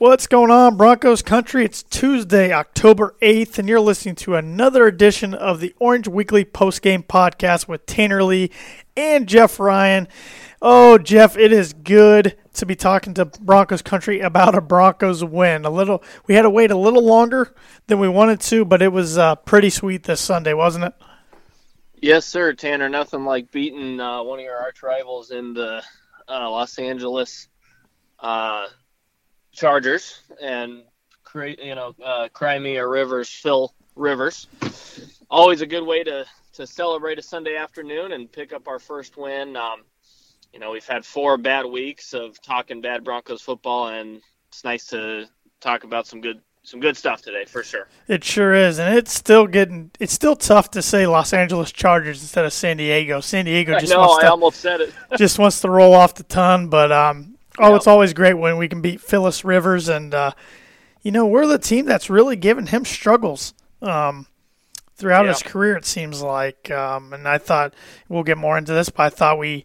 What's going on, Broncos country? It's Tuesday, October 8th, and you're listening to another edition of the Orange Weekly Postgame Podcast with Tanner Lee and Geoff Ryan. Oh, Geoff, it is good to be talking to Broncos country about a Broncos win. A little, we had to wait a little longer than we wanted to, but it was uh, pretty sweet this Sunday, wasn't it? Yes, sir, Tanner. Nothing like beating uh, one of your arch rivals in the uh, Los Angeles uh, Chargers and create, you know, uh, Crimea Rivers, Phil Rivers. Always a good way to to celebrate a Sunday afternoon and pick up our first win. Um, you know, we've had four bad weeks of talking bad Broncos football, and it's nice to talk about some good some good stuff today for sure. It sure is, and it's still getting. It's still tough to say Los Angeles Chargers instead of San Diego. San Diego just no, wants I to almost said it. just wants to roll off the ton. But um, oh, it's always great when we can beat Phyllis Rivers, and uh, you know we're the team that's really given him struggles um, throughout his career. It seems like, um, and I thought we'll get more into this, but I thought we,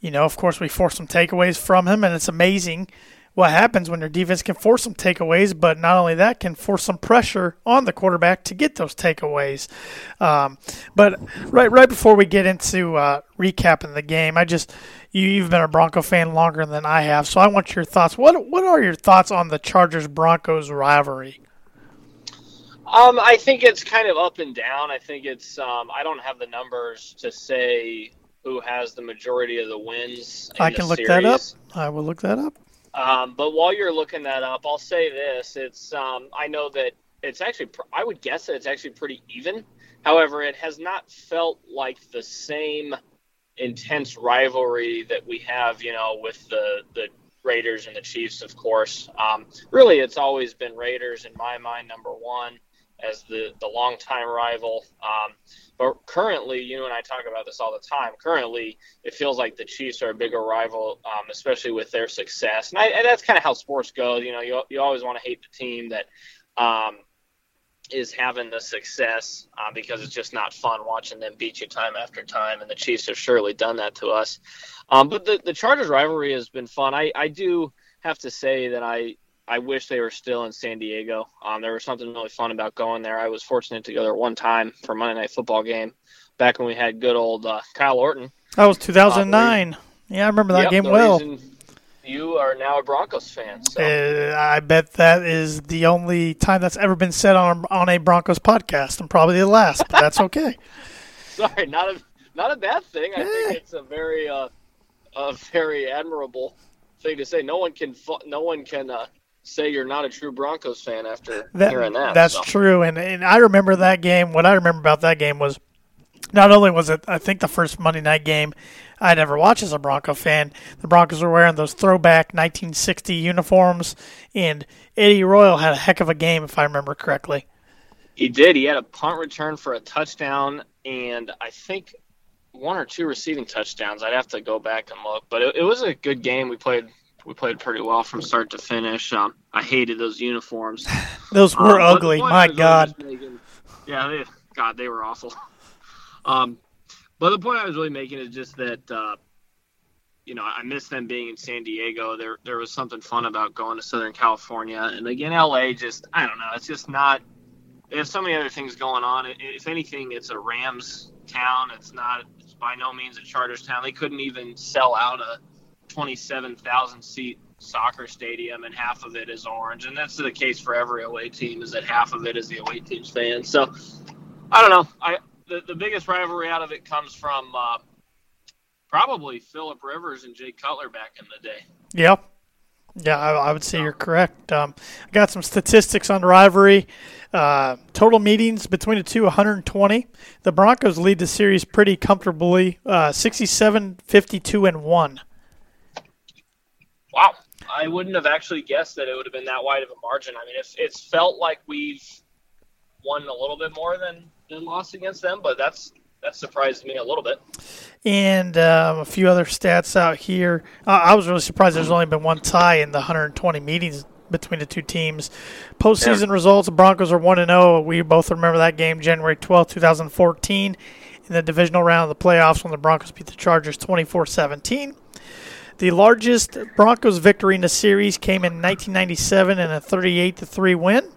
you know, of course we forced some takeaways from him, and it's amazing. What happens when your defense can force some takeaways, but not only that, can force some pressure on the quarterback to get those takeaways. Um, but right, right before we get into uh, recapping the game, I just you, you've been a Bronco fan longer than I have, so I want your thoughts. What what are your thoughts on the Chargers Broncos rivalry? Um, I think it's kind of up and down. I think it's um, I don't have the numbers to say who has the majority of the wins. in I can look that up. I will look that up. Um, but while you're looking that up, I'll say this: it's um, I know that it's actually I would guess that it's actually pretty even. However, it has not felt like the same intense rivalry that we have, you know, with the the Raiders and the Chiefs, of course. Um, really, it's always been Raiders in my mind, number one, as the the longtime rival. Um, but currently, you and I talk about this all the time. Currently, it feels like the Chiefs are a bigger rival, um, especially with their success. And, I, and that's kind of how sports go. You know, you, you always want to hate the team that um, is having the success uh, because it's just not fun watching them beat you time after time. And the Chiefs have surely done that to us. Um, but the, the Chargers rivalry has been fun. I, I do have to say that I, I wish they were still in San Diego. Um, there was something really fun about going there. I was fortunate to go there one time for a Monday Night Football game back when we had good old uh, Kyle Orton. That was 2009. yeah, I remember that Yep, game well. You are now a Broncos fan. So. Uh, I bet that is the only time that's ever been said on on a Broncos podcast, and probably the last. But that's okay. Sorry, not a not a bad thing. I think it's a very uh, a very admirable thing to say. No one can no one can uh, say you're not a true Broncos fan after That, hearing that. that's so. true, and and I remember that game. What I remember about that game was not only was it I think the first Monday night game I'd ever watched as a Bronco fan. The Broncos were wearing those throwback 1960 uniforms, and Eddie Royal had a heck of a game if I remember correctly. He did. He had a punt return for a touchdown, and I think one or two receiving touchdowns. I'd have to go back and look, but it, it was a good game. We played we played pretty well from start to finish. Um, I hated those uniforms. Those were Um, ugly. My was really God. making- yeah, they, God, they were awful. Um, but the point I was really making is just that uh, you know, I miss them being in San Diego. There, there was something fun about going to Southern California, and again, LA. Just, I don't know. It's just not. They have so many other things going on. If anything, it's a Rams town. It's not. It's by no means a Chargers town. They couldn't even sell out a 27,000 seat soccer stadium, and half of it is orange. And that's the case for every away team. Is that half of it is the away team's fans. So, I don't know. I the, the biggest rivalry out of it comes from. Uh, probably Philip Rivers and Jay Cutler back in the day. Yeah. Yeah, I, I would say you're correct. Um, I got some statistics on rivalry. Uh, total meetings between the two 120. The Broncos lead the series pretty comfortably, uh, 67, 52, and 1. Wow. I wouldn't have actually guessed that it would have been that wide of a margin. I mean, it's, it's felt like we've won a little bit more than, than lost against them, but that's that surprised me a little bit. And um, a few other stats out here. Uh, I was really surprised there's only been one tie in the 120 meetings between the two teams. Postseason yeah. results: the Broncos are one and zero. We both remember that game, January 12, 2014, in the divisional round of the playoffs when the Broncos beat the Chargers 24-17. The largest Broncos victory in the series came in 1997 in a 38 3 win.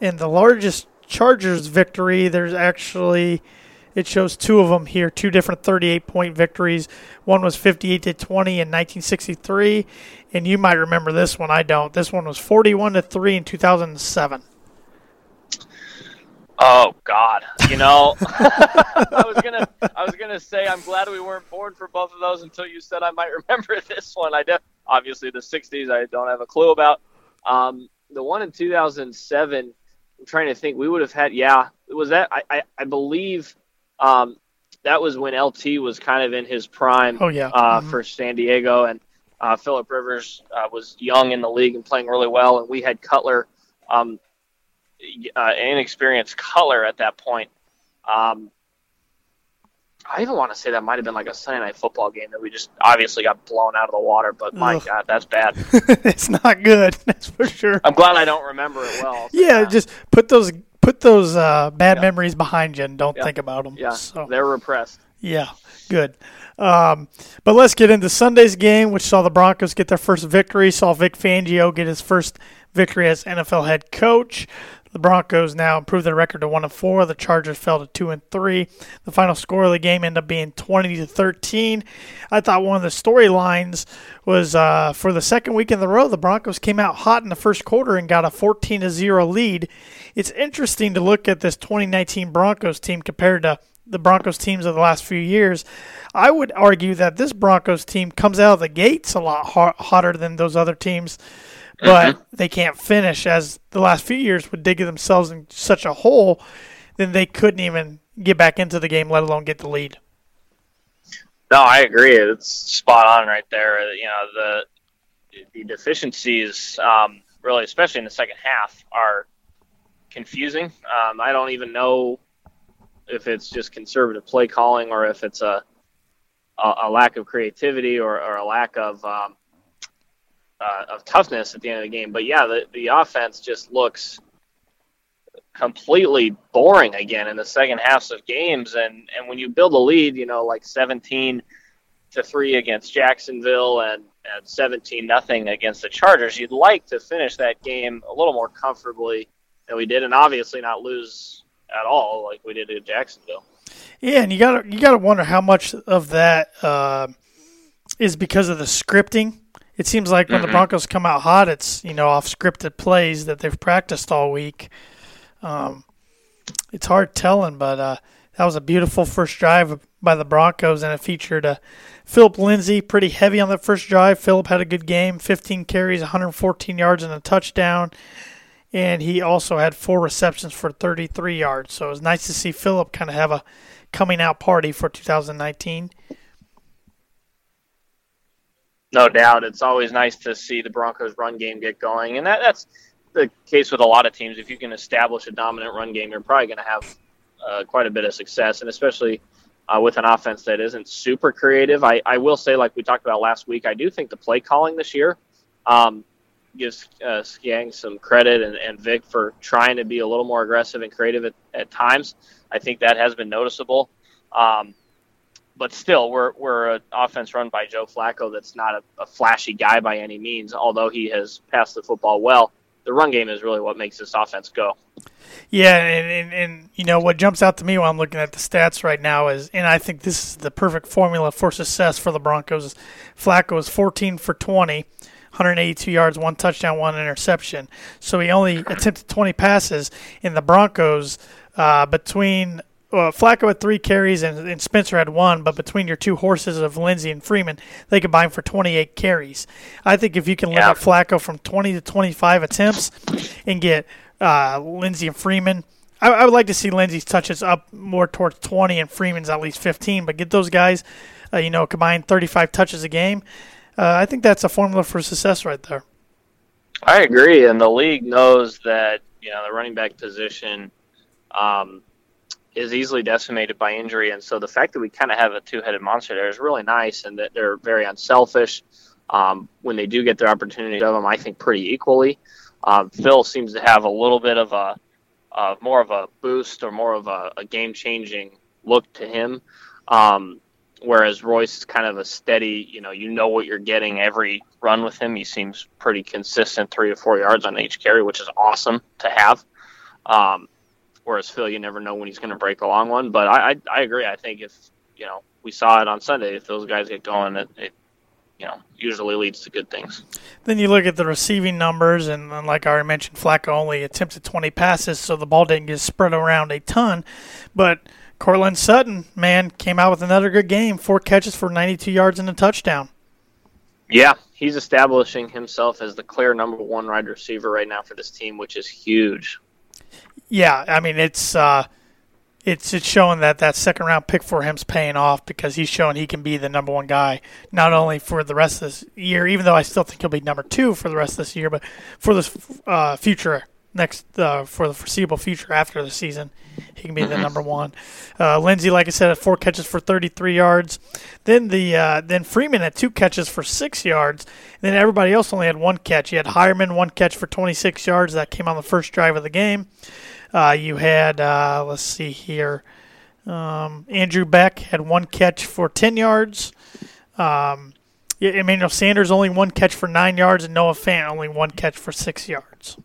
And the largest Chargers victory, there's actually it shows two of them here, two different 38 point victories. One was 58 to 20 in 1963, and you might remember this one. I don't. This one was 41 to 3 in 2007. Oh God! You know, I was gonna, I was gonna say I'm glad we weren't born for both of those until you said I might remember this one. I def- obviously the '60s I don't have a clue about. Um, the one in 2007, I'm trying to think. We would have had, yeah, was that? I, I, I believe um, that was when LT was kind of in his prime. Oh yeah. Uh, mm-hmm. For San Diego, and uh, Philip Rivers uh, was young in the league and playing really well, and we had Cutler, um, uh, inexperienced Cutler at that point. Um, I even want to say that might have been like a Sunday night football game that we just obviously got blown out of the water. But my Ugh. God, that's bad. it's not good. That's for sure. I'm glad I don't remember it well. Yeah, just put those put those uh, bad yeah. memories behind you and don't yeah. think about them. Yeah, so. they're repressed. Yeah, good. Um, but let's get into Sunday's game, which saw the Broncos get their first victory. Saw Vic Fangio get his first victory as NFL head coach. The Broncos now improved their record to one and four. The Chargers fell to two and three. The final score of the game ended up being twenty to thirteen. I thought one of the storylines was uh, for the second week in the row, the Broncos came out hot in the first quarter and got a fourteen to zero lead. It's interesting to look at this 2019 Broncos team compared to the Broncos teams of the last few years. I would argue that this Broncos team comes out of the gates a lot hotter than those other teams but mm-hmm. they can't finish as the last few years would dig themselves in such a hole, then they couldn't even get back into the game, let alone get the lead. No, I agree. It's spot on right there. You know, the the deficiencies, um, really, especially in the second half, are confusing. Um, I don't even know if it's just conservative play calling or if it's a a, a lack of creativity or, or a lack of um, uh, of toughness at the end of the game. But yeah, the, the offense just looks completely boring again in the second halves of games. And, and when you build a lead, you know, like 17 to 3 against Jacksonville and, and 17 nothing against the Chargers, you'd like to finish that game a little more comfortably than we did, and obviously not lose at all like we did at Jacksonville. Yeah, and you got to you got to wonder how much of that uh, is because of the scripting it seems like when mm-hmm. the Broncos come out hot, it's you know off scripted plays that they've practiced all week. Um, it's hard telling, but uh, that was a beautiful first drive by the Broncos, and it featured uh, Philip Lindsay pretty heavy on that first drive. Philip had a good game, 15 carries, 114 yards, and a touchdown. And he also had four receptions for 33 yards. So it was nice to see Philip kind of have a coming out party for 2019 no doubt. It's always nice to see the Broncos' run game get going, and that, that's the case with a lot of teams. If you can establish a dominant run game, you're probably going to have uh, quite a bit of success, and especially uh, with an offense that isn't super creative. I, I will say, like we talked about last week, I do think the play calling this year um, gives uh, Skjeng some credit and, and Vic for trying to be a little more aggressive and creative at, at times. I think that has been noticeable. Um, but still, we're we're an offense run by Joe Flacco that's not a, a flashy guy by any means. Although he has passed the football well, the run game is really what makes this offense go. Yeah, and, and, and you know what jumps out to me while I'm looking at the stats right now is, and I think this is the perfect formula for success for the Broncos. Flacco is 14 for 20, 182 yards, one touchdown, one interception. So he only attempted 20 passes. In the Broncos, uh, between well, Flacco had three carries and, and Spencer had one, but between your two horses of Lindsay and Freeman, they combined for 28 carries. I think if you can limit Yeah. Flacco from 20 to 25 attempts and get uh, Lindsay and Freeman, I, I would like to see Lindsay's touches up more towards 20 and Freeman's at least 15, but get those guys, uh, you know, combined 35 touches a game. Uh, I think that's a formula for success right there. I agree, and the league knows that you know the running back position um, is easily decimated by injury, and so the fact that we kind of have a two-headed monster there is really nice, and that they're very unselfish. Um, when they do get their opportunity of them, I think pretty equally. Um, Phil seems to have a little bit of a uh, more of a boost or more of a, a game-changing look to him. Um, whereas Royce is kind of a steady, you know, you know what you're getting every run with him. He seems pretty consistent, three to four yards on each carry, which is awesome to have. Um, whereas Phil, you never know when he's going to break a long one. But I, I, I agree. I think if you know we saw it on Sunday, if those guys get going, it, it you know usually leads to good things. Then you look at the receiving numbers, and, and like I already mentioned, Flacco only attempted 20 passes, so the ball didn't get spread around a ton. But Courtland Sutton, man, came out with another good game. Four catches for 92 yards and a touchdown. Yeah, he's establishing himself as the clear number one wide receiver right now for this team, which is huge. Yeah, I mean it's uh, it's it's showing that that second round pick for him's paying off because he's showing he can be the number one guy not only for the rest of this year, even though I still think he'll be number two for the rest of this year, but for this uh, future next uh, for the foreseeable future after the season, he can be the number one. Uh, Lindsay, like I said, had four catches for 33 yards. Then the uh, then Freeman had two catches for six yards. then everybody else only had one catch. You had Heuerman one catch for 26 yards that came on the first drive of the game. Uh, you had uh, let's see here, um, Andrew Beck had one catch for 10 yards. Um, Emmanuel Sanders only one catch for nine yards, and Noah Fant only one catch for six yards.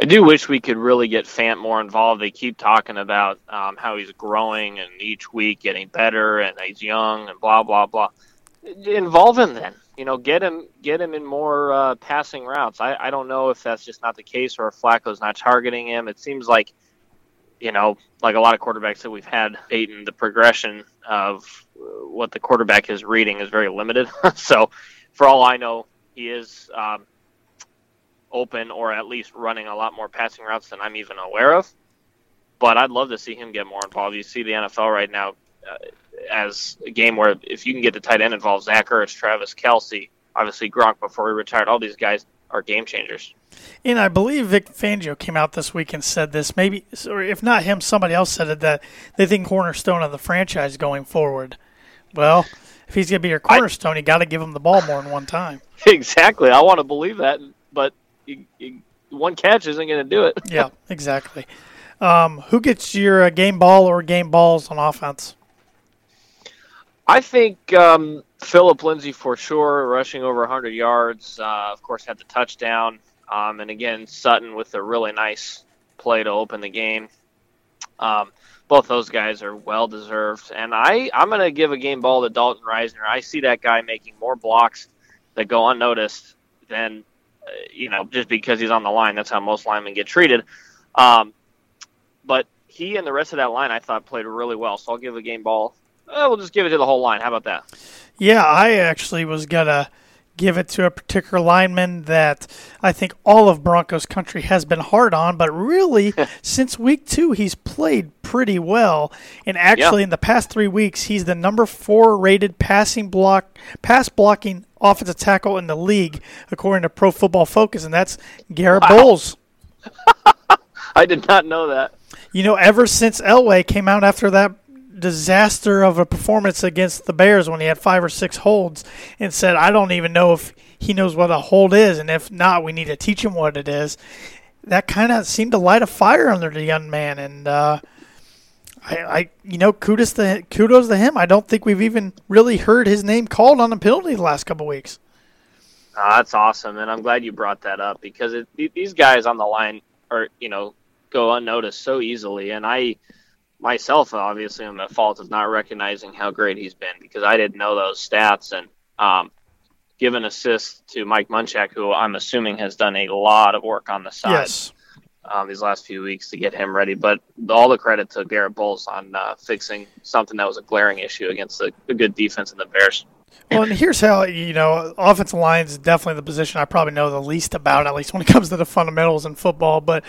I do wish we could really get Fant more involved. They keep talking about um, how he's growing and each week getting better, and he's young and blah blah blah. Involve him then. You know, get him get him in more uh, passing routes. I, I don't know if that's just not the case or if Flacco's not targeting him. It seems like, you know, like a lot of quarterbacks that we've had, Peyton, the progression of what the quarterback is reading is very limited. so, for all I know, he is. Um, open or at least running a lot more passing routes than I'm even aware of. But I'd love to see him get more involved. You see the NFL right now uh, as a game where if you can get the tight end involved, Zach Ertz, Travis Kelce, obviously Gronk before he retired, all these guys are game changers. And I believe Vic Fangio came out this week and said this. Maybe, or if not him, somebody else said it that they think cornerstone of the franchise going forward. Well, if he's going to be your cornerstone, you got to give him the ball more than one time. exactly. I want to believe that, but you, you, one catch isn't going to do it. yeah, exactly. Um, who gets your uh, game ball or game balls on offense? I think um, Philip Lindsay for sure, rushing over 100 yards. Uh, of course, had the touchdown. Um, and again, Sutton with a really nice play to open the game. Um, both those guys are well deserved. And I, I'm going to give a game ball to Dalton Risner. I see that guy making more blocks that go unnoticed than, uh, you know, just because he's on the line. That's how most linemen get treated. Um, but he and the rest of that line, I thought, played really well. So I'll give a game ball. Uh, we'll just give it to the whole line. How about that? Yeah, I actually was gonna give it to a particular lineman that I think all of Broncos country has been hard on, but really since week two he's played pretty well. And actually Yeah. in the past three weeks he's the number four rated passing block pass blocking offensive tackle in the league according to Pro Football Focus, and that's Garett Bolles. I did not know that. You know, ever since Elway came out after that disaster of a performance against the Bears when he had five or six holds and said, I don't even know if he knows what a hold is, and if not, we need to teach him what it is. That kind of seemed to light a fire under the young man, and uh, I, I you know, kudos to kudos to him. I don't think we've even really heard his name called on a penalty the last couple weeks. Uh, that's awesome, and I'm glad you brought that up because it, these guys on the line are, you know, go unnoticed so easily. And I myself, obviously, I'm at fault of not recognizing how great he's been because I didn't know those stats. And um, give an assist to Mike Munchak, who I'm assuming has done a lot of work on the side Yes. um, these last few weeks to get him ready. But all the credit to Garett Bolles on uh, fixing something that was a glaring issue against a, a good defense in the Bears. Well, and here's how you know offensive line is definitely the position I probably know the least about, at least when it comes to the fundamentals in football. But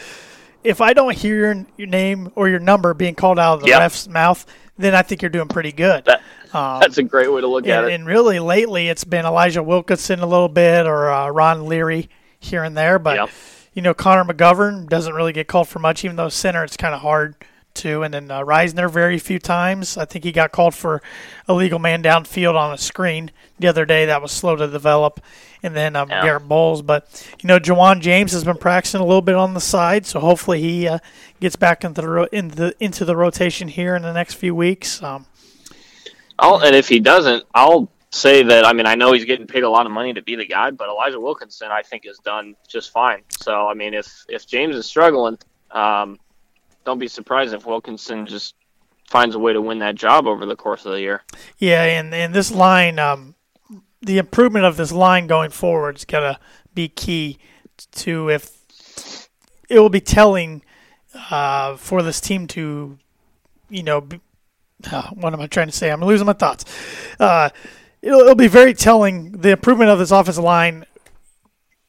if I don't hear your, your name or your number being called out of the Yep. ref's mouth, then I think you're doing pretty good. That, Um, that's a great way to look at it. and really, lately, it's been Elijah Wilkinson a little bit or uh, Ron Leary here and there. But Yep. you know, Connor McGovern doesn't really get called for much, even though center it's kind of hard to. And then uh, Risner very few times. I think he got called for a legal man downfield on a screen the other day that was slow to develop. And then um, Yeah. Garett Bolles, but you know, Ja'Wuan James has been practicing a little bit on the side, so hopefully he uh, gets back into the ro- into the into the rotation here in the next few weeks. Um, I'll, and if he doesn't, I'll say that. I mean, I know he's getting paid a lot of money to be the guy, but Elijah Wilkinson, I think, has done just fine. So, I mean, if if James is struggling, um, don't be surprised if Wilkinson just finds a way to win that job over the course of the year. Yeah, and, and this line, um, the improvement of this line going forward is to be key to if it will be telling uh, for this team to, you know, be, uh, what am I trying to say? I'm losing my thoughts. Uh, it'll, it'll be very telling. The improvement of this offensive line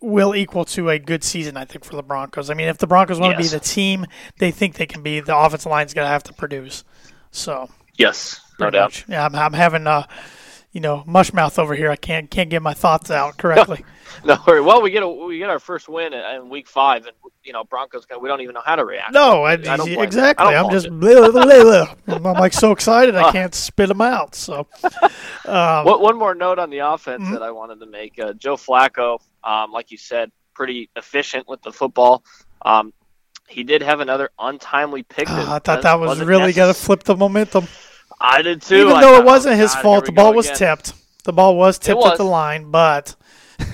will equal to a good season, I think, for the Broncos. I mean, if the Broncos want to Yes. be the team they think they can be, the offensive line's going to have to produce. So. Yes, no doubt. much. Yeah, I'm, I'm having uh, you know, mush mouth over here. I can't can't get my thoughts out correctly. No worry. Well, we get a, we get our first win in, week five, and you know Broncos. We don't even know how to react. no, I, I don't exactly. I I'm just blah, blah, blah. I'm like so excited I can't spit them out. So What, one more note on the offense Mm-hmm. that I wanted to make. Uh, Joe Flacco, um, like you said, pretty efficient with the football. Um, he did have another untimely pick. That uh, I thought that was really going to flip the momentum. I did too. Even I though thought, it wasn't oh, his God, fault, the ball was again. tipped. The ball was tipped at the line, but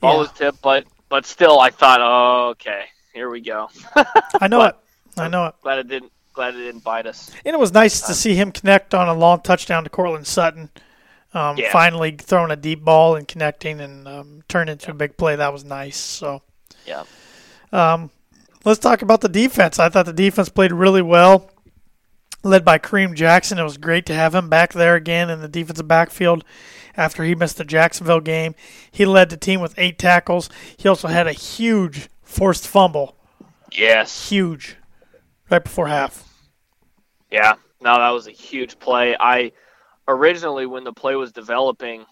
Ball Yeah. was tipped, but but still, I thought, oh, okay, here we go. I know But- it. I know it. glad it didn't. Glad it didn't bite us. And it was nice to see him connect on a long touchdown to Courtland Sutton. Um, Yeah. Finally throwing a deep ball and connecting and um, turn into a big play. That was nice. So Yeah. Um, let's talk about the defense. I thought the defense played really well, led by Kareem Jackson. It was great to have him back there again in the defensive backfield after he missed the Jacksonville game. He led the team with eight tackles. He also had a huge forced fumble, Yes. huge, right before half. Yeah, no, that was a huge play. I originally, when the play was developing,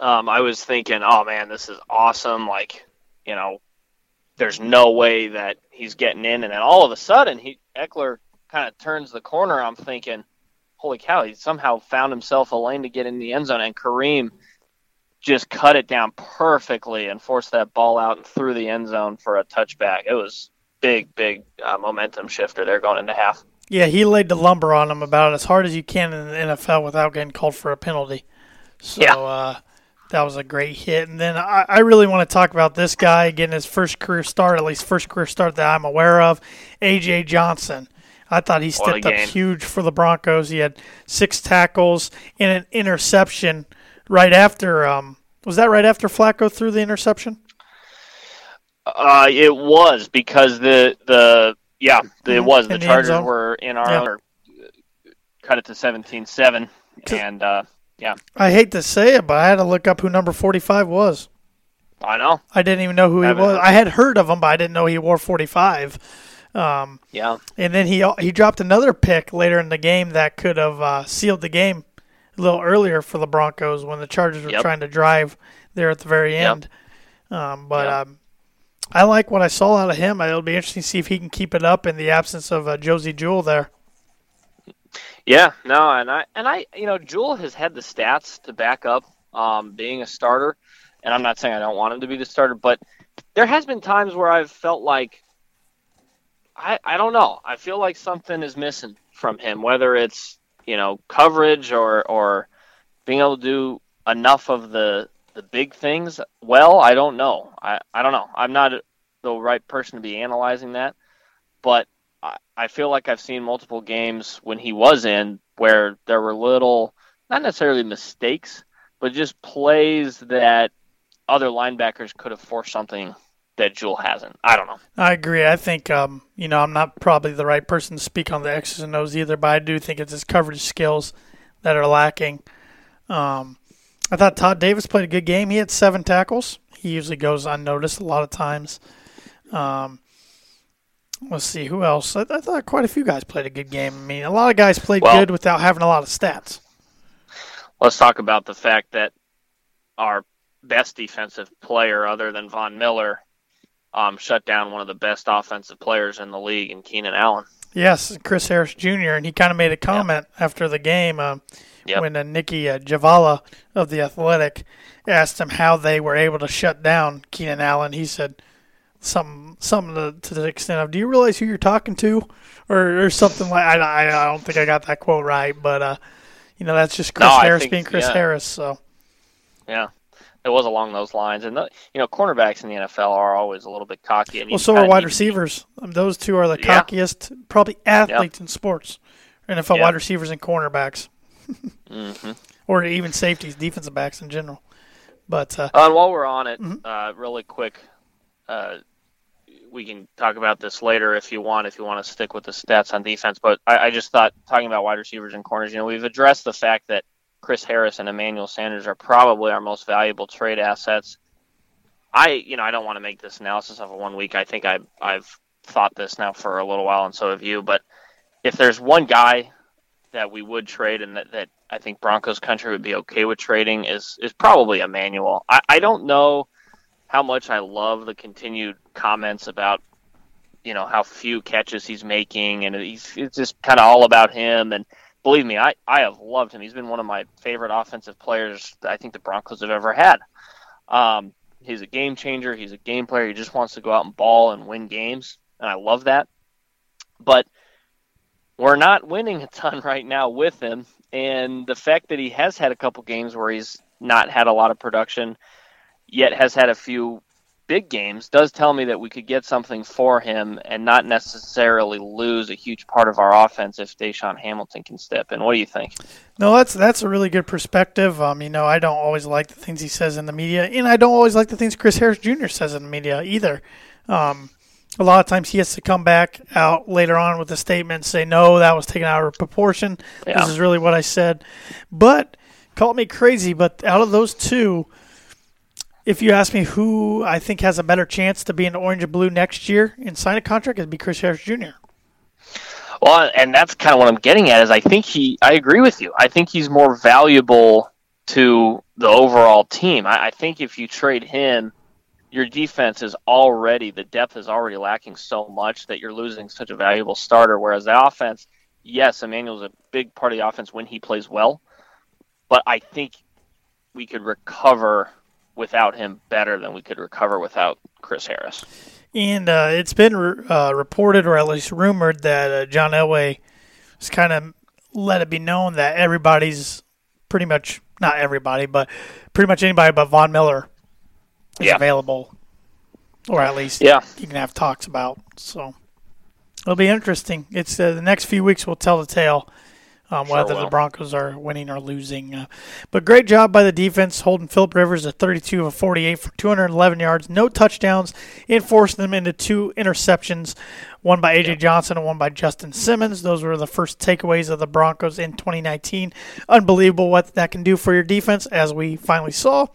um, I was thinking, "Oh man, this is awesome!" Like, you know, there's no way that he's getting in, and then all of a sudden, he Ekeler kind of turns the corner. I'm thinking, "Holy cow!" He somehow found himself a lane to get in the end zone, and Kareem just cut it down perfectly and forced that ball out and through the end zone for a touchback. It was big, big uh, momentum shifter there going into half. Yeah, he laid the lumber on him about as hard as you can in the NFL without getting called for a penalty. So Yeah. uh, that was a great hit. And then I, I really want to talk about this guy getting his first career start, at least first career start that I'm aware of, AJ Johnson. I thought he stepped up huge for the Broncos. He had six tackles and an interception right after. Um, was that right after Flacco threw the interception? Uh, it was because the the yeah it was the the Chargers were in our Yeah. uh, cut it to 17-7 and uh, yeah I hate to say it, but I had to look up who number 45 was. I know I didn't even know who he was. I had heard of him, but I didn't know he wore 45. Um, yeah and then he he dropped another pick later in the game that could have uh, sealed the game a little earlier for the Broncos when the Chargers were Yep. trying to drive there at the very Yep. end. Um, but Yep. um, I like what I saw out of him. It'll be interesting to see if he can keep it up in the absence of uh, Josey Jewell there. yeah no and I and I you know Jewell has had the stats to back up um, being a starter and I'm not saying I don't want him to be the starter but there has been times where I've felt like I, I don't know. I feel like something is missing from him, whether it's you know coverage or or being able to do enough of the the big things well. I don't know. I, I don't know. I'm not the right person to be analyzing that, but I, I feel like I've seen multiple games when he was in where there were little, not necessarily mistakes, but just plays that other linebackers could have forced something that Jewell hasn't. I don't know. I agree. I think um, you know I'm not probably the right person to speak on the X's and O's either, but I do think it's his coverage skills that are lacking. Um, I thought Todd Davis played a good game. He had seven tackles. He usually goes unnoticed a lot of times. Um, let's see who else. I, I, thought quite a few guys played a good game. I mean, a lot of guys played well, good without having a lot of stats. Let's talk about the fact that our best defensive player, other than Von Miller, um, shut down one of the best offensive players in the league in Keenan Allen. Yes, Chris Harris Jr. And he kind of made a comment yep. after the game uh, yep. when uh, Nicki uh, Jhabvala of the Athletic asked him how they were able to shut down Keenan Allen. He said something something to, to the extent of, "Do you realize who you're talking to?" or, or something like. I, I, I don't think I got that quote right, but uh, you know that's just Chris no, Harris think, being Chris yeah. Harris. So yeah, it was along those lines. And the, you know, cornerbacks in the NFL are always a little bit cocky. And well, so are wide receivers. Those two are the yeah. cockiest, probably athletes in sports. NFL wide receivers and cornerbacks, mm-hmm. or even safeties, defensive backs in general. But uh, uh, while we're on it, mm-hmm. uh, really quick, uh, we can talk about this later if you want. If you want to stick with the stats on defense, but I, I just thought talking about wide receivers and corners, you know, we've addressed the fact that Chris Harris and Emmanuel Sanders are probably our most valuable trade assets. I, you know, I don't want to make this analysis of a one week. I think I, I've thought this now for a little while, and so have you. But if there's one guy that we would trade and that, that I think Broncos country would be okay with trading is is probably Emmanuel. I, I don't know how much I love the continued comments about you know how few catches he's making and he's it's just kind of all about him and believe me, I, I have loved him. He's been one of my favorite offensive players I think the Broncos have ever had. Um, he's a game changer. He's a game player. He just wants to go out and ball and win games, and I love that. But we're not winning a ton right now with him, and the fact that he has had a couple games where he's not had a lot of production, yet has had a few big games does tell me that we could get something for him and not necessarily lose a huge part of our offense if DaeSean Hamilton can step in. What do you think? No, that's that's a really good perspective. Um, you know, I don't always like the things he says in the media, and I don't always like the things Chris Harris Jr. says in the media either. Um, a lot of times he has to come back out later on with a statement and say, "No, that was taken out of proportion. Yeah. This is really what I said." But call me crazy, but out of those two if you ask me who I think has a better chance to be in orange and blue next year and sign a contract, it'd be Chris Harris Jr. Well, and that's kind of what I'm getting at is I think he. I agree with you. I think he's more valuable to the overall team. I, I think if you trade him, your defense is already the depth is already lacking so much that you're losing such a valuable starter. Whereas the offense, yes, Emmanuel's a big part of the offense when he plays well, but I think we could recover without him better than we could recover without Chris Harris. And uh, it's been uh, reported, or at least rumored, that uh, John Elway has kind of let it be known that everybody's pretty much not everybody, but pretty much anybody but Von Miller is yeah. available, or at least yeah. you can have talks about. So it'll be interesting. It's uh, the next few weeks will tell the tale um, whether the Broncos are winning or losing. Uh, but great job by the defense holding Philip Rivers at 32 of 48 for 211 yards, no touchdowns, and forcing them into two interceptions, one by A.J. Johnson and one by Justin Simmons. Those were the first takeaways of the Broncos in 2019. Unbelievable what that can do for your defense, as we finally saw.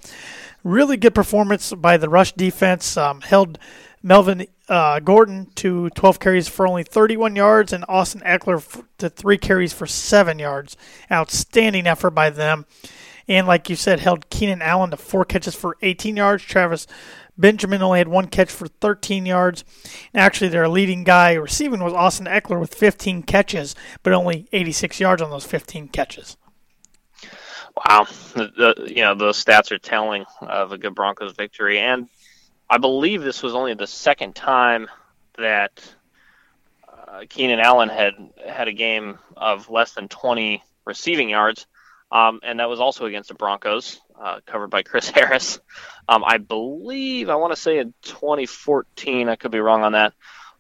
Really good performance by the rush defense, um, held Melvin uh, Gordon to 12 carries for only 31 yards, and Austin Ekeler to three carries for seven yards. Outstanding effort by them. And like you said, held Keenan Allen to four catches for 18 yards. Travis Benjamin only had one catch for 13 yards. And actually, their leading guy receiving was Austin Ekeler with 15 catches, but only 86 yards on those 15 catches. Wow, the, you know the stats are telling of a good Broncos victory, and I believe this was only the second time that uh, Keenan Allen had had a game of less than 20 receiving yards, um, and that was also against the Broncos, uh, covered by Chris Harris. Um, I believe I want to say in 2014. I could be wrong on that.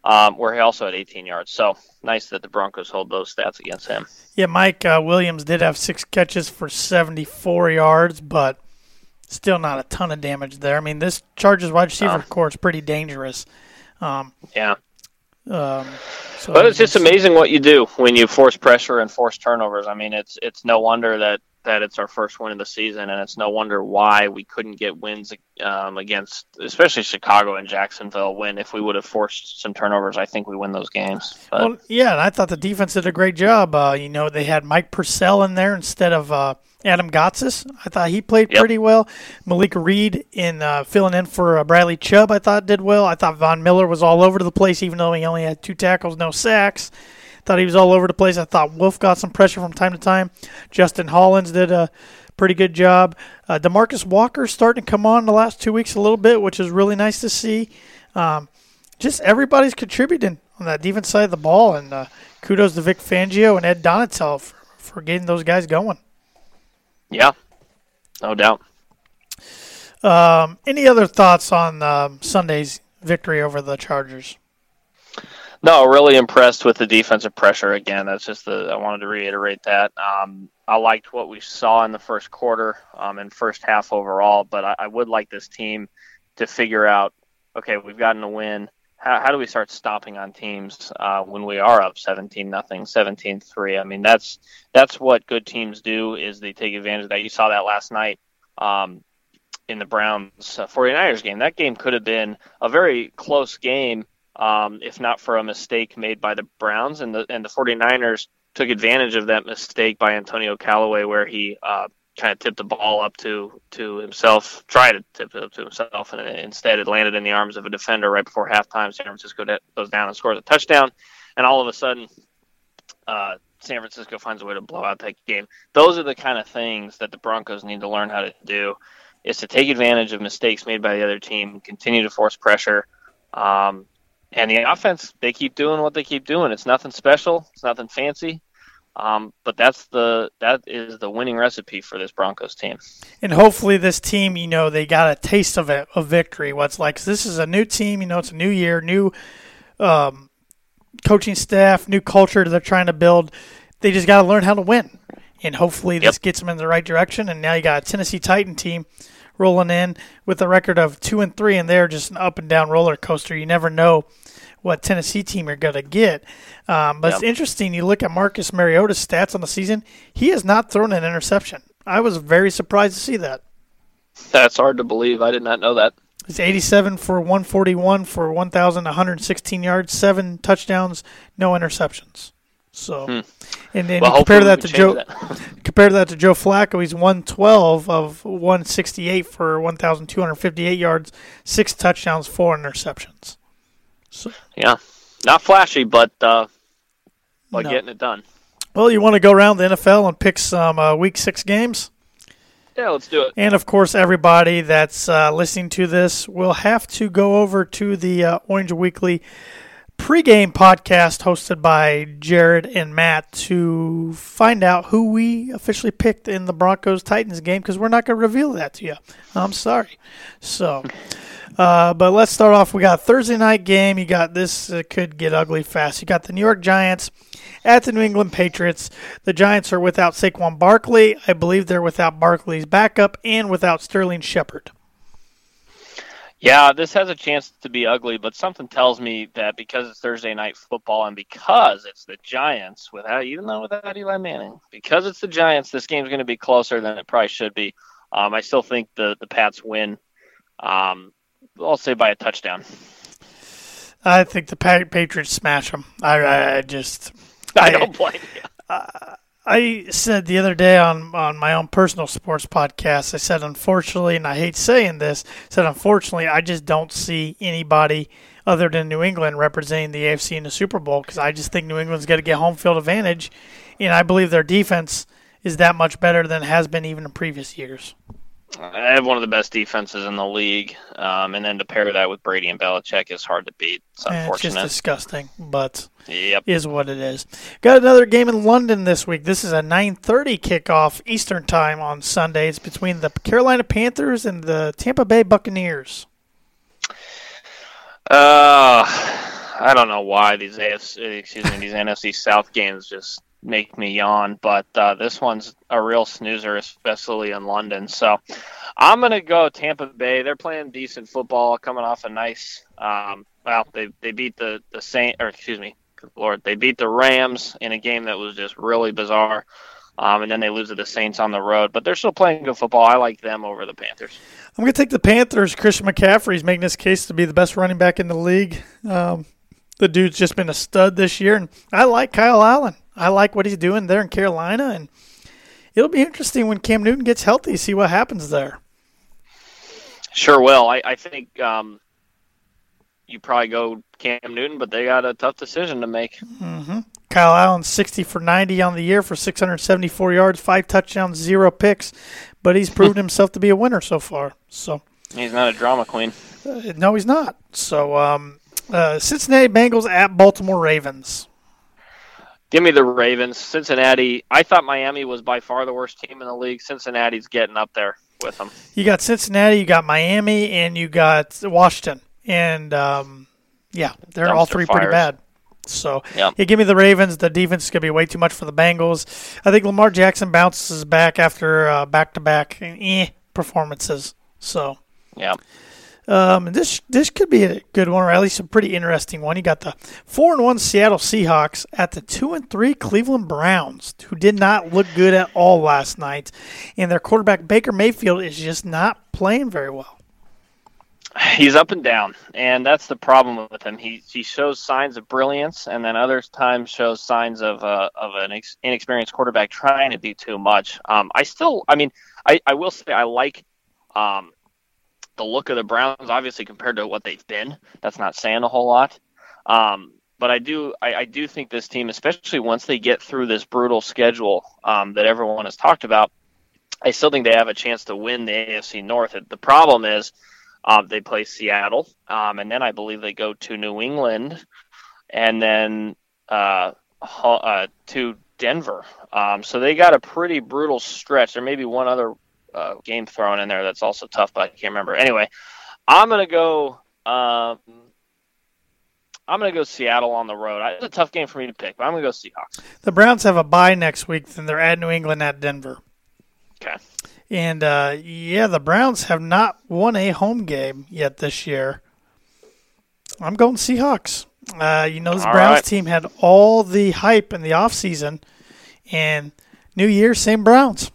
Um, where he also had 18 yards. So nice that the Broncos hold those stats against him. Yeah, Mike uh, Williams did have six catches for 74 yards, but still not a ton of damage there. I mean, this Chargers wide receiver Uh. core is pretty dangerous. Um, Yeah. um, so But it's just amazing what you do when you force pressure and force turnovers. I mean, it's it's no wonder that that it's our first win of the season, and it's no wonder why we couldn't get wins um, against, especially Chicago and Jacksonville. When if we would have forced some turnovers, I think we win those games. But Well, yeah, and I thought the defense did a great job. Uh, you know, they had Mike Purcell in there instead of uh, Adam Gotsis. I thought he played Yep. pretty well. Malik Reed in uh, filling in for uh, Bradley Chubb, I thought did well. I thought Von Miller was all over the place, even though he only had two tackles, no sacks. Thought he was all over the place. I thought Wolfe got some pressure from time to time. Justin Hollins did a pretty good job. Uh, Demarcus Walker starting to come on the last two weeks a little bit, which is really nice to see. Um, just everybody's contributing on that defense side of the ball, and uh, kudos to Vic Fangio and Ed Donatell for, for getting those guys going. yeah, no doubt. Um, any other thoughts on um, Sunday's victory over the Chargers? No, really impressed with the defensive pressure again. That's just the I wanted to reiterate that. Um, I liked what we saw in the first quarter um, and first half overall, but I, I would like this team to figure out. Okay, we've gotten a win. How, how do we start stopping on teams uh, when we are up 17 nothing, 17 3? I mean, that's that's what good teams do is they take advantage of that. You saw that last night um, in the Browns uh, 49ers game. That game could have been a very close game um, if not for a mistake made by the Browns and the and the 49ers took advantage of that mistake by Antonio Callaway where he uh, kind of tipped the ball up to to himself, tried to tip it up to himself, and instead it landed in the arms of a defender right before halftime. San Francisco goes down and scores a touchdown, and all of a sudden, uh, San Francisco finds a way to blow out that game. Those are the kind of things that the Broncos need to learn how to do, is to take advantage of mistakes made by the other team, continue to force pressure. Um, and the offense, they keep doing what they keep doing. It's nothing special. It's nothing fancy. Um, but that's the that is the winning recipe for this Broncos team. And hopefully, this team, you know, they got a taste of it, of victory. What's like this is a new team. You know, it's a new year, new um, coaching staff, new culture they're trying to build. They just got to learn how to win, and hopefully, this Yep. gets them in the right direction. And now you got a Tennessee Titan team rolling in with a record of two and three, and they're just an up and down roller coaster. You never know what Tennessee team you're going to get. Um, but it's interesting. You look at Marcus Mariota's stats on the season; he has not thrown an interception. I was very surprised to see that. That's hard to believe. I did not know that. He's 87 for 141 for 1,116 yards, seven touchdowns, no interceptions. So, and then Hmm. Well, you compare that to Joe. change Compare that to Joe Flacco. He's 112 of 168 for 1,258 yards, six touchdowns, four interceptions. So Yeah, not flashy, but uh, but No. getting it done. Well, you want to go around the NFL and pick some uh, Week Six games? Yeah, let's do it. And of course, everybody that's uh, listening to this will have to go over to the uh, Orange Weekly pregame podcast hosted by Jared and Matt to find out who we officially picked in the Broncos Titans game because we're not going to reveal that to you. I'm sorry. So, uh, but let's start off. We got Thursday night game. You got this uh, could get ugly fast. You got the New York Giants at the New England Patriots. The Giants are without Saquon Barkley. I believe they're without Barkley's backup and without Sterling Shepard. Yeah, this has a chance to be ugly, but something tells me that because it's Thursday night football and because it's the Giants, without even though without Eli Manning, because it's the Giants, this game's going to be closer than it probably should be. Um, I still think the the Pats win. Um, I'll say by a touchdown. I think the Pa- Patriots smash them. I, I, I just. I don't blame you. I said the other day on, on my own personal sports podcast, I said, unfortunately, and I hate saying this, I said, unfortunately, I just don't see anybody other than New England representing the AFC in the Super Bowl because I just think New England's going to get home field advantage, and I believe their defense is that much better than it has been even in previous years. I have one of the best defenses in the league, um, and then to pair that with Brady and Belichick is hard to beat. It's And it's just disgusting, but yep. is what it is. Got another game in London this week. This is a 9:30 kickoff Eastern time on Sunday. It's between the Carolina Panthers and the Tampa Bay Buccaneers. Uh, I don't know why these AFC, excuse me, these NFC South games just make me yawn, but uh, this one's a real snoozer, especially in London. So I'm gonna go Tampa Bay. They're playing decent football, coming off a nice. Um, well, they they beat the the Saint, or excuse me, lord, they beat the Rams in a game that was just really bizarre. Um, and then they lose to the Saints on the road, but they're still playing good football. I like them over the Panthers. I'm going to take the Panthers. Christian McCaffrey's making this case to be the best running back in the league. Um, the dude's just been a stud this year, and I like Kyle Allen. I like what he's doing there in Carolina, and it'll be interesting when Cam Newton gets healthy, see what happens there. Sure will. I, I think um, you probably go Cam Newton, but they got a tough decision to make. Mm-hmm. Kyle Allen, 60 for 90 on the year for 674 yards, five touchdowns, zero picks, but he's proven himself to be a winner so far. So, He's not a drama queen. uh, no, he's not. So, um, uh, Cincinnati Bengals at Baltimore Ravens. Give me the Ravens. Cincinnati. I thought Miami was by far the worst team in the league. Cincinnati's getting up there with them. You got Cincinnati, you got Miami, and you got Washington. And, um, yeah, they're all Dumpster three pretty bad. So, yeah, give me the Ravens. The defense is going to be way too much for the Bengals. I think Lamar Jackson bounces back after uh, back-to-back eh, performances. So, Yeah. Um, this this could be a good one, or at least a pretty interesting one. You got the four and one Seattle Seahawks at the two and three Cleveland Browns, who did not look good at all last night, and their quarterback Baker Mayfield is just not playing very well. He's up and down, and that's the problem with him. He he shows signs of brilliance, and then other times shows signs of uh, of an ex- inexperienced quarterback trying to do too much. Um, I still, I mean, I, I will say I like um, the look of the Browns, obviously compared to what they've been. That's not saying a whole lot. Um, but I do, I, I do think this team, especially once they get through this brutal schedule um, that everyone has talked about, I still think they have a chance to win the AFC North. The problem is um, they play Seattle, um, and then I believe they go to New England, and then uh, uh, to Denver. Um, so they got a pretty brutal stretch. There may be one other uh, game thrown in there that's also tough, but I can't remember. Anyway, I'm gonna go. Um, I'm gonna go Seattle on the road. It's a tough game for me to pick, but I'm gonna go Seahawks. The Browns have a bye next week, then they're at New England at Denver. Okay. And uh, yeah, the Browns have not won a home game yet this year. I'm going Seahawks. Uh, you know, this All Browns right. team had all the hype in the offseason, and New Year, same Browns.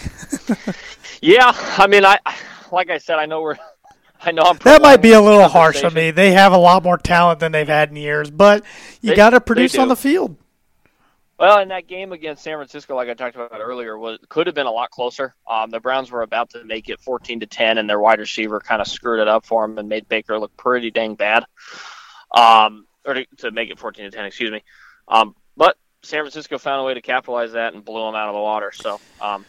Yeah, I mean, I like I said, I know we're. I know I'm. That might be a little harsh on me. They have a lot more talent than they've had in years, but you got to produce on the field. Well, in that game against San Francisco, like I talked about earlier, was could have been a lot closer. Um, the Browns were about to make it 14 to 10, and their wide receiver kind of screwed it up for them and made Baker look pretty dang bad. Um, or to, to make it 14 to 10, excuse me. Um, but San Francisco found a way to capitalize that and blew them out of the water. So, um,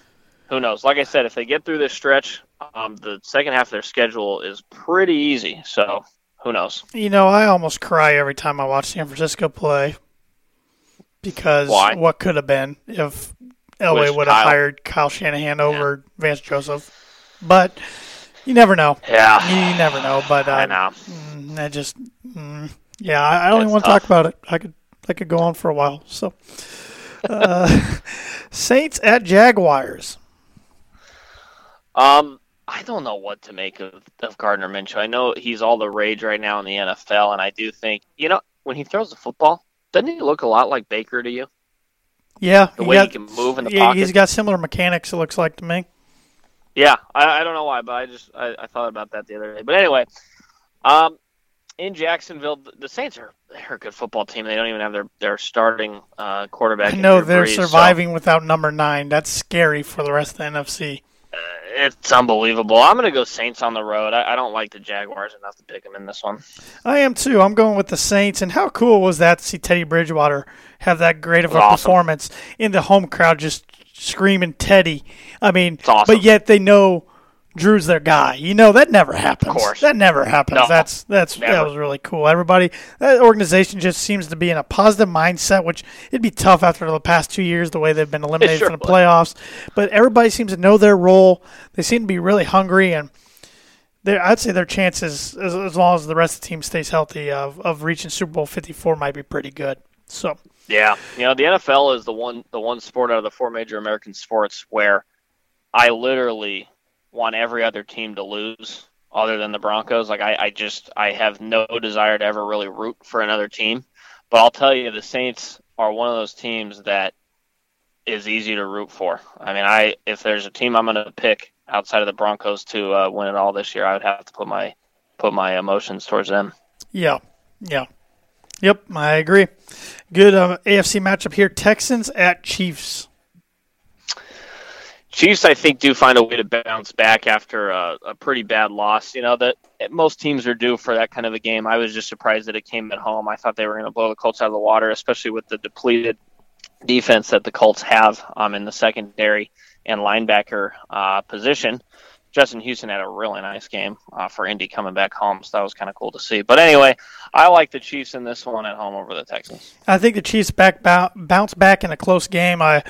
who knows? Like I said, if they get through this stretch, um, the second half of their schedule is pretty easy. So, who knows? You know, I almost cry every time I watch San Francisco play because Why? what could have been if Elway would have hired Kyle Shanahan over Vance Joseph. But you never know. Yeah, You never know. But uh, I know. mm, I just, mm, yeah, I, I don't even It's want to talk about it. I could, I could go on for a while. So, uh, Saints at Jaguars. Um, I don't know what to make of, of Gardner Minshew. I know he's all the rage right now in the NFL, and I do think you know when he throws the football, doesn't he look a lot like Baker to you? Yeah, The he way got- he can move in the yeah, pocket. he's got similar mechanics. It looks like to me. Yeah, I, I don't know why, but I just I, I thought about that the other day. But anyway, um, in Jacksonville, the, Saints are they're a good football team. They don't even have their their starting uh, quarterback. Know they're Brees, so- surviving without number nine. That's scary for the rest of the NFC. It's unbelievable. I'm going to go Saints on the road. I, I don't like the Jaguars enough to pick them in this one. I am too. I'm going with the Saints. And how cool was that to see Teddy Bridgewater have that great of a Awesome. performance in the home crowd, just screaming Teddy? I mean, awesome. but yet they know Drew's their guy. You know that never happens. course. That never happens. No, that's that's that was really cool. Everybody, that organization just seems to be in a positive mindset, which it'd be tough after the past two years the way they've been eliminated sure from the would. playoffs. But everybody seems to know their role. They seem to be really hungry and. I'd say their chances, as, as long as the rest of the team stays healthy, of, of reaching Super Bowl 54 might be pretty good. So, Yeah, you know the NFL is the one the one sport out of the four major American sports where I literally want every other team to lose other than the Broncos. Like I, I just I have no desire to ever really root for another team. But I'll tell you, the Saints are one of those teams that is easy to root for. I mean, I if there's a team I'm going to pick outside of the Broncos to uh, win it all this year, I would have to put my put my emotions towards them. yeah, yeah. Yep, I agree. Good um, AFC matchup here Texans at Chiefs. Chiefs, I think, do find a way to bounce back after a, a pretty bad loss. You know that most teams are due for that kind of a game. I was just surprised that it came at home. I thought they were going to blow the Colts out of the water, especially with the depleted defense that the Colts have um, in the secondary and linebacker uh, position. Justin Houston had a really nice game uh, for Indy coming back home, so that was kind of cool to see. But anyway, I like the Chiefs in this one at home over the Texans. I think the Chiefs back bounce back in a close game. I,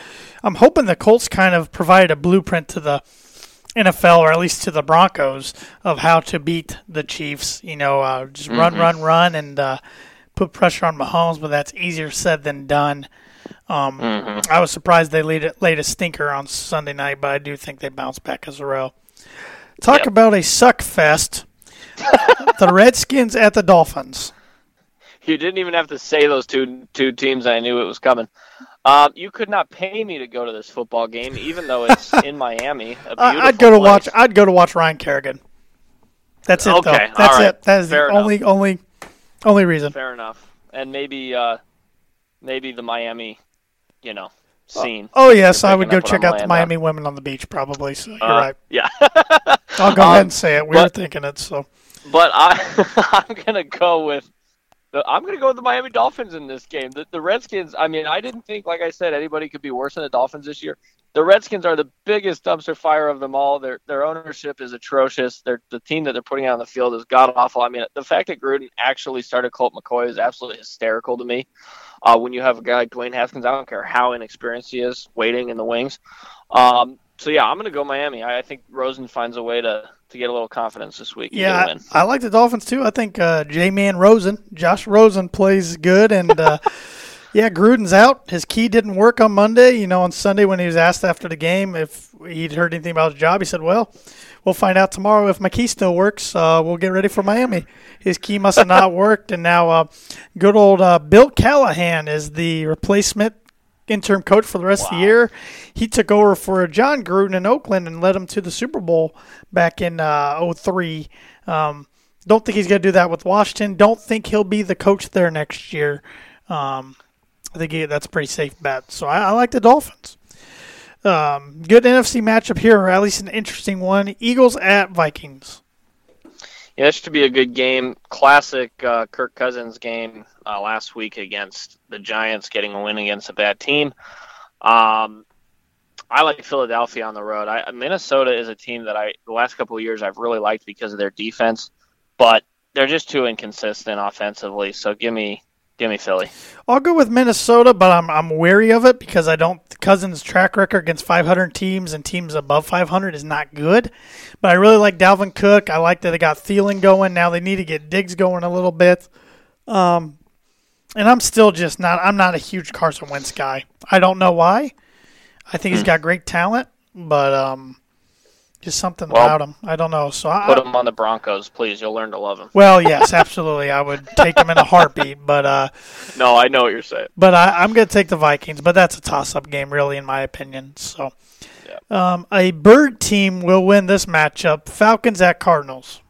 I'm hoping the Colts kind of provided a blueprint to the NFL or at least to the Broncos of how to beat the Chiefs. You know, uh, just run, run, run, and uh, put pressure on Mahomes. But that's easier said than done. Um, I was surprised they laid, laid a stinker on Sunday night, but I do think they bounce back as well. Talk Yep. about a suck fest. the Redskins at the Dolphins. You didn't even have to say those two two teams. I knew it was coming. Um, you could not pay me to go to this football game, even though it's in Miami. A I- beautiful I'd go to place. watch. I'd go to watch Ryan Kerrigan. That's it, though. Okay, That's all right. it. That is Fair the enough. only, only, only reason. Fair enough. And maybe, uh, maybe the Miami, you know, scene. Oh yes, I would go check out the Miami down. women on the beach, probably. So you're Uh, right. Yeah. I'll go um, ahead and say it. We were thinking it. So but I, I'm gonna go with. The, I'm gonna go with the Miami Dolphins in this game. The, the Redskins. I mean, I didn't think, like I said, anybody could be worse than the Dolphins this year. The Redskins are the biggest dumpster fire of them all. Their their ownership is atrocious. Their the team that they're putting out on the field is god awful. I mean, the fact that Gruden actually started Colt McCoy is absolutely hysterical to me. Uh, when you have a guy like Dwayne Haskins, I don't care how inexperienced he is, waiting in the wings. Um, so yeah, I'm gonna go Miami. I, I think Rosen finds a way to to get a little confidence this week. and get a yeah. I, I like the Dolphins too. I think uh, J-Man Rosen, Josh Rosen plays good, and uh, yeah, Gruden's out. His key didn't work on Monday. You know, on Sunday when he was asked after the game if he'd heard anything about his job, he said, "Well, we'll find out tomorrow if my key still works. Uh, we'll get ready for Miami." His key must have not worked, and now uh, good old uh, Bill Callahan is the replacement interim coach for the rest of the year. He took over for Jon Gruden in Oakland and led him to the Super Bowl back in uh, 03. Um, don't think he's going to do that with Washington. Don't think he'll be the coach there next year. Um, I think that's a pretty safe bet. So I, I like the Dolphins. Um, good NFC matchup here, or at least an interesting one. Eagles at Vikings. Yeah, this should be a good game. Classic uh, Kirk Cousins game uh, last week against the Giants, getting a win against a bad team. Um, I like Philadelphia on the road. I, Minnesota is a team that I the last couple of years I've really liked because of their defense, but they're just too inconsistent offensively. So give me give me Philly. I'll go with Minnesota, but I'm I'm wary of it because I don't Cousins' track record against 500 teams and teams above 500 is not good. But I really like Dalvin Cook. I like that they got Thielen going. Now they need to get Diggs going a little bit. Um, and I'm still just not. I'm not a huge Carson Wentz guy. I don't know why. I think he's got great talent, but um, just something Well, about him. I don't know. So I, Put him on the Broncos, please. You'll learn to love him. well, yes, absolutely. I would take him in a heartbeat, but uh, No, I know what you're saying. but I, I'm going to take the Vikings. But that's a toss-up game, really, in my opinion. So, um, a bird team will win this matchup: Falcons at Cardinals.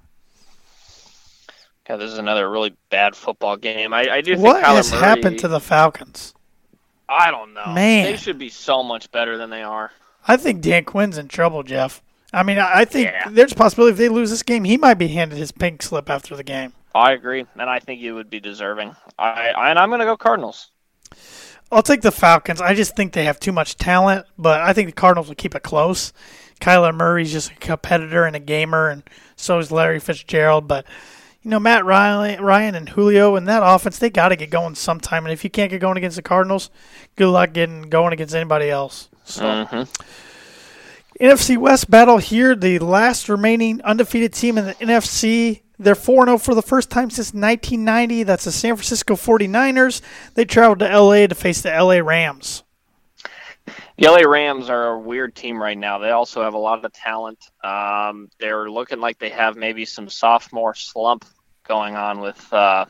God, this is another really bad football game. I, I do think What Kyler has Murray, happened to the Falcons? I don't know. Man. they should be so much better than they are. I think Dan Quinn's in trouble, Geoff. I mean, I think Yeah. there's a possibility if they lose this game, he might be handed his pink slip after the game. I agree, and I think you would be deserving. I, I and I'm going to go Cardinals. I'll take the Falcons. I just think they have too much talent, but I think the Cardinals will keep it close Kyler Murray's just a competitor and a gamer, and so is Larry Fitzgerald. But you know, Matt Ryan, Ryan and Julio and that offense, they got to get going sometime. And if you can't get going against the Cardinals, good luck getting going against anybody else. So. Mm-hmm. NFC West battle here. The last remaining undefeated team in the NFC. They're 4 0 for the first time since 1990. That's the San Francisco 49ers. They traveled to LA to face the LA Rams. The LA Rams are a weird team right now. They also have a lot of talent. Um, they're looking like they have maybe some sophomore slump going on with uh,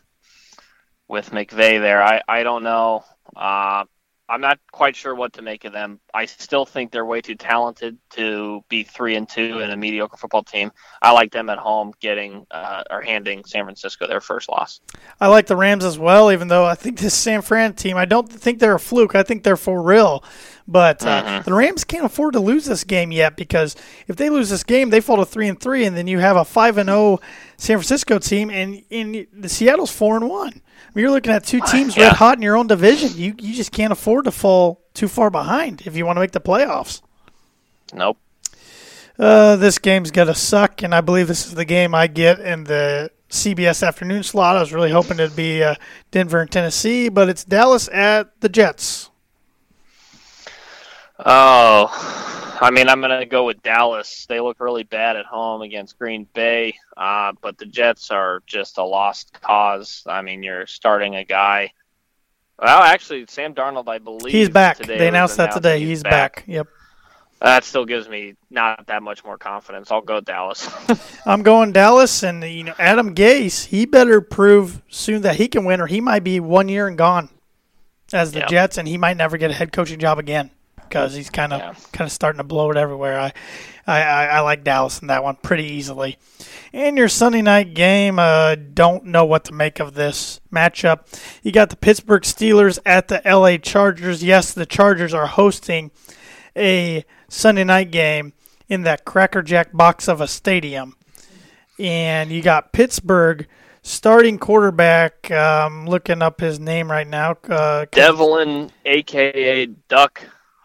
with McVay there. I, I don't know. Uh, I'm not quite sure what to make of them. I still think they're way too talented to be three and two in a mediocre football team. I like them at home getting uh, or handing San Francisco their first loss. I like the Rams as well, even though I think this San Fran team, I don't think they're a fluke. I think they're for real. But uh, Mhm. the Rams can't afford to lose this game yet because if they lose this game, they fall to three and three, and then you have a five and zero San Francisco team, and in the Seattle's four and one. I mean, you're looking at two teams Yeah. red hot in your own division. You you just can't afford to fall too far behind if you want to make the playoffs. Nope. Uh, this game's gonna suck, and I believe this is the game I get in the CBS afternoon slot. I was really hoping it'd be uh, Denver and Tennessee, but it's Dallas at the Jets. Oh, I mean, I'm going to go with Dallas. They look really bad at home against Green Bay, uh, but the Jets are just a lost cause. I mean, you're starting a guy. Well, actually, Sam Darnold, I believe He's back. Today They announced that today. he's He's back. Yep. That still gives me not that much more confidence. I'll go Dallas. I'm going Dallas, and you know Adam Gase. He better prove soon that he can win, or he might be one year and gone as the Yeah. Jets, and he might never get a head coaching job again because he's kind of Yeah. kind of starting to blow it everywhere. I, I, I, like Dallas in that one pretty easily. In your Sunday night game, uh, don't know what to make of this matchup. You got the Pittsburgh Steelers at the LA Chargers. Yes, the Chargers are hosting a Sunday night game in that crackerjack box of a stadium. And you got Pittsburgh starting quarterback. Um, looking up his name right now. Uh, Devlin, a.k.a. Duck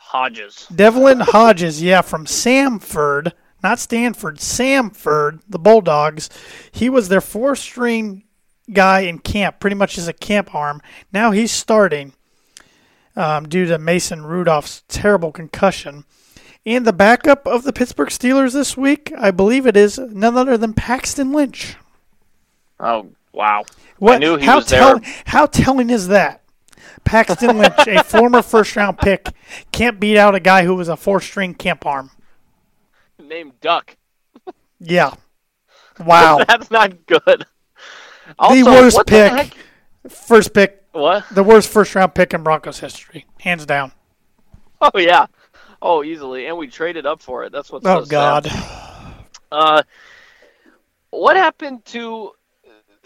Hodges. Devlin Hodges, yeah, from Samford, not Stanford, Samford, the Bulldogs. He was their four string guy in camp, pretty much as a camp arm. Now he's starting um, due to Mason Rudolph's terrible concussion. And the backup of the Pittsburgh Steelers this week, I believe it is none other than Paxton Lynch. Oh, wow. What, I knew he how, tell- how telling is that? Paxton Lynch, a former first round pick, can't beat out a guy who was a four string camp arm. Named Duck. Yeah. Wow. That's not good. Also, the worst what pick. The heck? First pick. What? The worst first round pick in Broncos history. Hands down. Oh yeah. Oh, easily, and we traded up for it. That's what's Oh, so sad. God. Uh, what happened to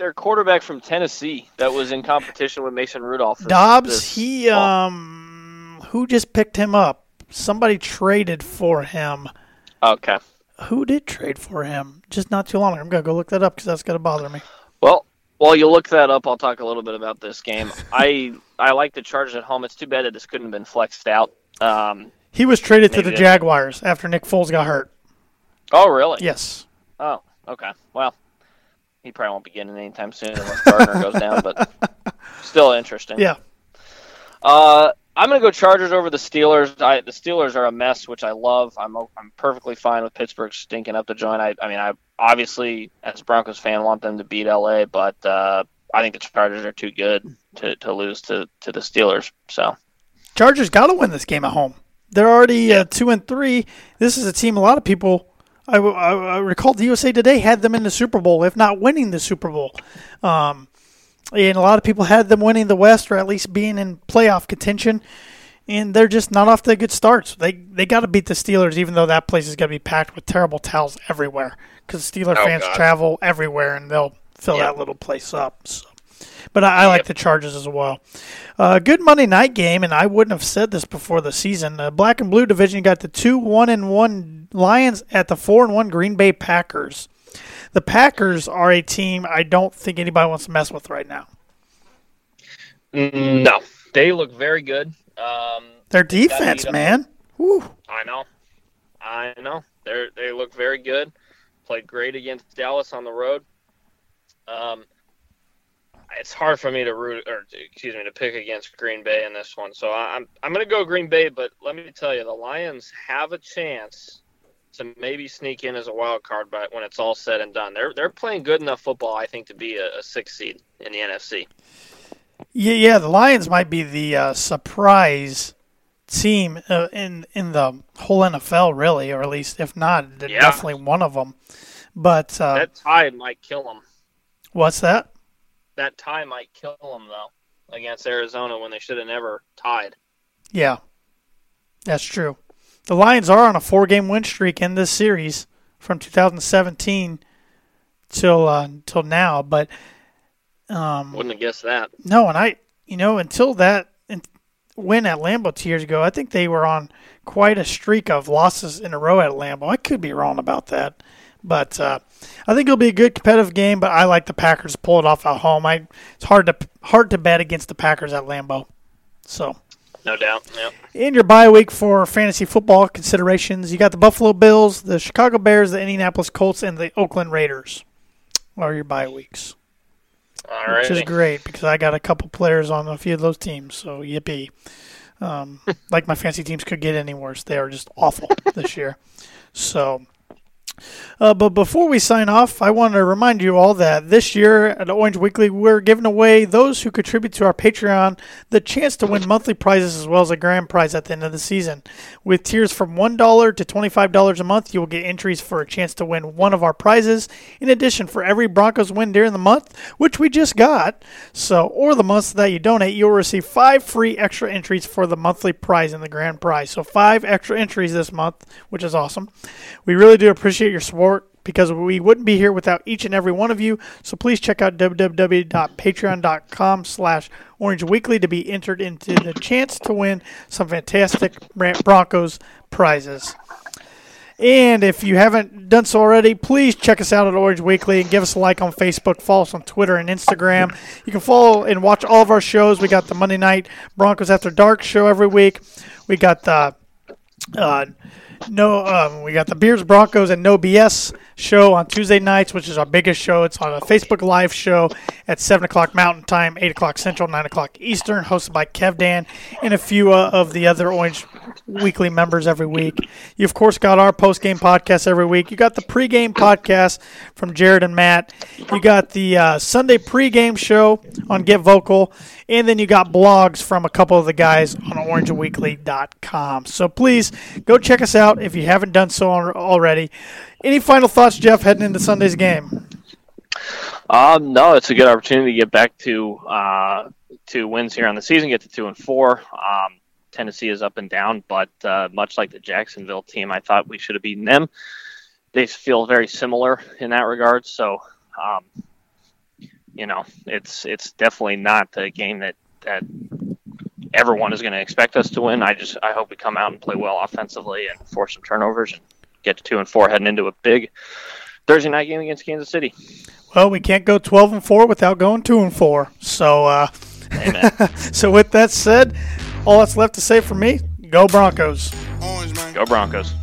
their quarterback from Tennessee that was in competition with Mason Rudolph? Dobbs, this he, fall? um, who just picked him up? Somebody traded for him. Okay. Who did trade for him? Just not too long ago. I'm going to go look that up because that's to bother me. Well, while you look that up, I'll talk a little bit about this game. I I like the Chargers at home. It's too bad that this couldn't have been flexed out. Um, He was traded to the Jaguars after Nick Foles got hurt. oh, really? Yes. Oh, okay. Well, he probably won't be getting it anytime soon unless Gardner goes down, but still interesting. Yeah. Uh, I'm gonna go Chargers over the Steelers. I, the Steelers are a mess, which I love. I'm I'm perfectly fine with Pittsburgh stinking up the joint. I, I mean, I obviously as a Broncos fan want them to beat LA, but uh, I think the Chargers are too good to, to lose to, to the Steelers. So Chargers got to win this game at home. They're already uh, two and three. This is a team a lot of people. I, I, I recall the USA Today had them in the Super Bowl, if not winning the Super Bowl. Um, and a lot of people had them winning the West or at least being in playoff contention. And they're just not off to good starts. They they got to beat the Steelers, even though that place is going to be packed with terrible towels everywhere. Because Steeler Oh, fans God. travel everywhere, and they'll fill that little place up. So. But I, I like the Chargers as well. Uh, good Monday night game, and I wouldn't have said this before the season. The black and blue division got the two one and one Lions at the four and one Green Bay Packers. The Packers are a team I don't think anybody wants to mess with right now. Mm, no, they look very good. Um, Their defense, man. Whew. I know, I know. They they look very good. Played great against Dallas on the road. Um, it's hard for me to root or excuse me to pick against Green Bay in this one. So I'm I'm going to go Green Bay, but let me tell you, the Lions have a chance to maybe sneak in as a wild card, but when it's all said and done, they're they're playing good enough football, I think, to be a, a six seed in the NFC. Yeah, yeah, the Lions might be the uh, surprise team uh, in in the whole NFL, really, or at least if not, they're Yeah. definitely one of them. But uh, that tie might kill them. what's that? That tie might kill them though against Arizona when they should have never tied. Yeah, that's true. The Lions are on a four-game win streak in this series from 2017 till uh, till now. But um, Wouldn't have guessed that. no, and I, you know, until that win at Lambeau two years ago, I think they were on quite a streak of losses in a row at Lambeau. I could be wrong about that, but uh, I think it'll be a good competitive game. But I like the Packers to pull it off at home. I it's hard to hard to bet against the Packers at Lambeau. So. No doubt. Yep. In your bye week for fantasy football considerations, you got the Buffalo Bills, the Chicago Bears, the Indianapolis Colts, and the Oakland Raiders are your bye weeks. All Which is great because I got a couple players on a few of those teams, so yippee. Um, like my fancy teams could get any worse. They are just awful this year. So, uh, but before we sign off, I want to remind you all that this year at Orange Weekly, we're giving away those who contribute to our Patreon the chance to win monthly prizes as well as a grand prize at the end of the season. With tiers from $1 to $25 a month, you will get entries for a chance to win one of our prizes. In addition, for every Broncos win during the month, which we just got, so or the months that you donate, you'll receive five free extra entries for the monthly prize and the grand prize. So five extra entries this month, which is awesome. We really do appreciate your support because we wouldn't be here without each and every one of you. So please check out www.patreon.com slash orange weekly to be entered into the chance to win some fantastic Broncos prizes. And if you haven't done so already, please check us out at Orange Weekly and give us a like on Facebook. Follow us on Twitter and Instagram. You can follow and watch all of our shows. We got the Monday Night Broncos After Dark show every week. We got the uh, no, um, we got the Beers Broncos and No BS show on Tuesday nights, which is our biggest show. It's on a Facebook Live show at seven o'clock Mountain Time, eight o'clock Central, nine o'clock Eastern, hosted by Kev Dan and a few uh, of the other Orange Weekly members every week. You of course got our post game podcast every week. You got the pregame podcast from Jared and Matt. You got the uh, Sunday pregame show on Get Vocal, and then you got blogs from a couple of the guys on OrangeWeekly.com. So please go check us out if you haven't done so already. Any final thoughts, Geoff, heading into Sunday's game? Um, no, it's a good opportunity to get back to uh, wins here on the season, get to two and four. Um, Tennessee is up and down, but uh, much like the Jacksonville team, I thought we should have beaten them. They feel very similar in that regard. So, um, you know, it's it's definitely not the game that that everyone is going to expect us to win. I just I hope we come out and play well offensively and force some turnovers and get to two and four heading into a big Thursday night game against Kansas City. Well, we can't go 12 and 4 without going 2 and 4. So, uh, so with that said, all that's left to say for me, go Broncos. Go Broncos.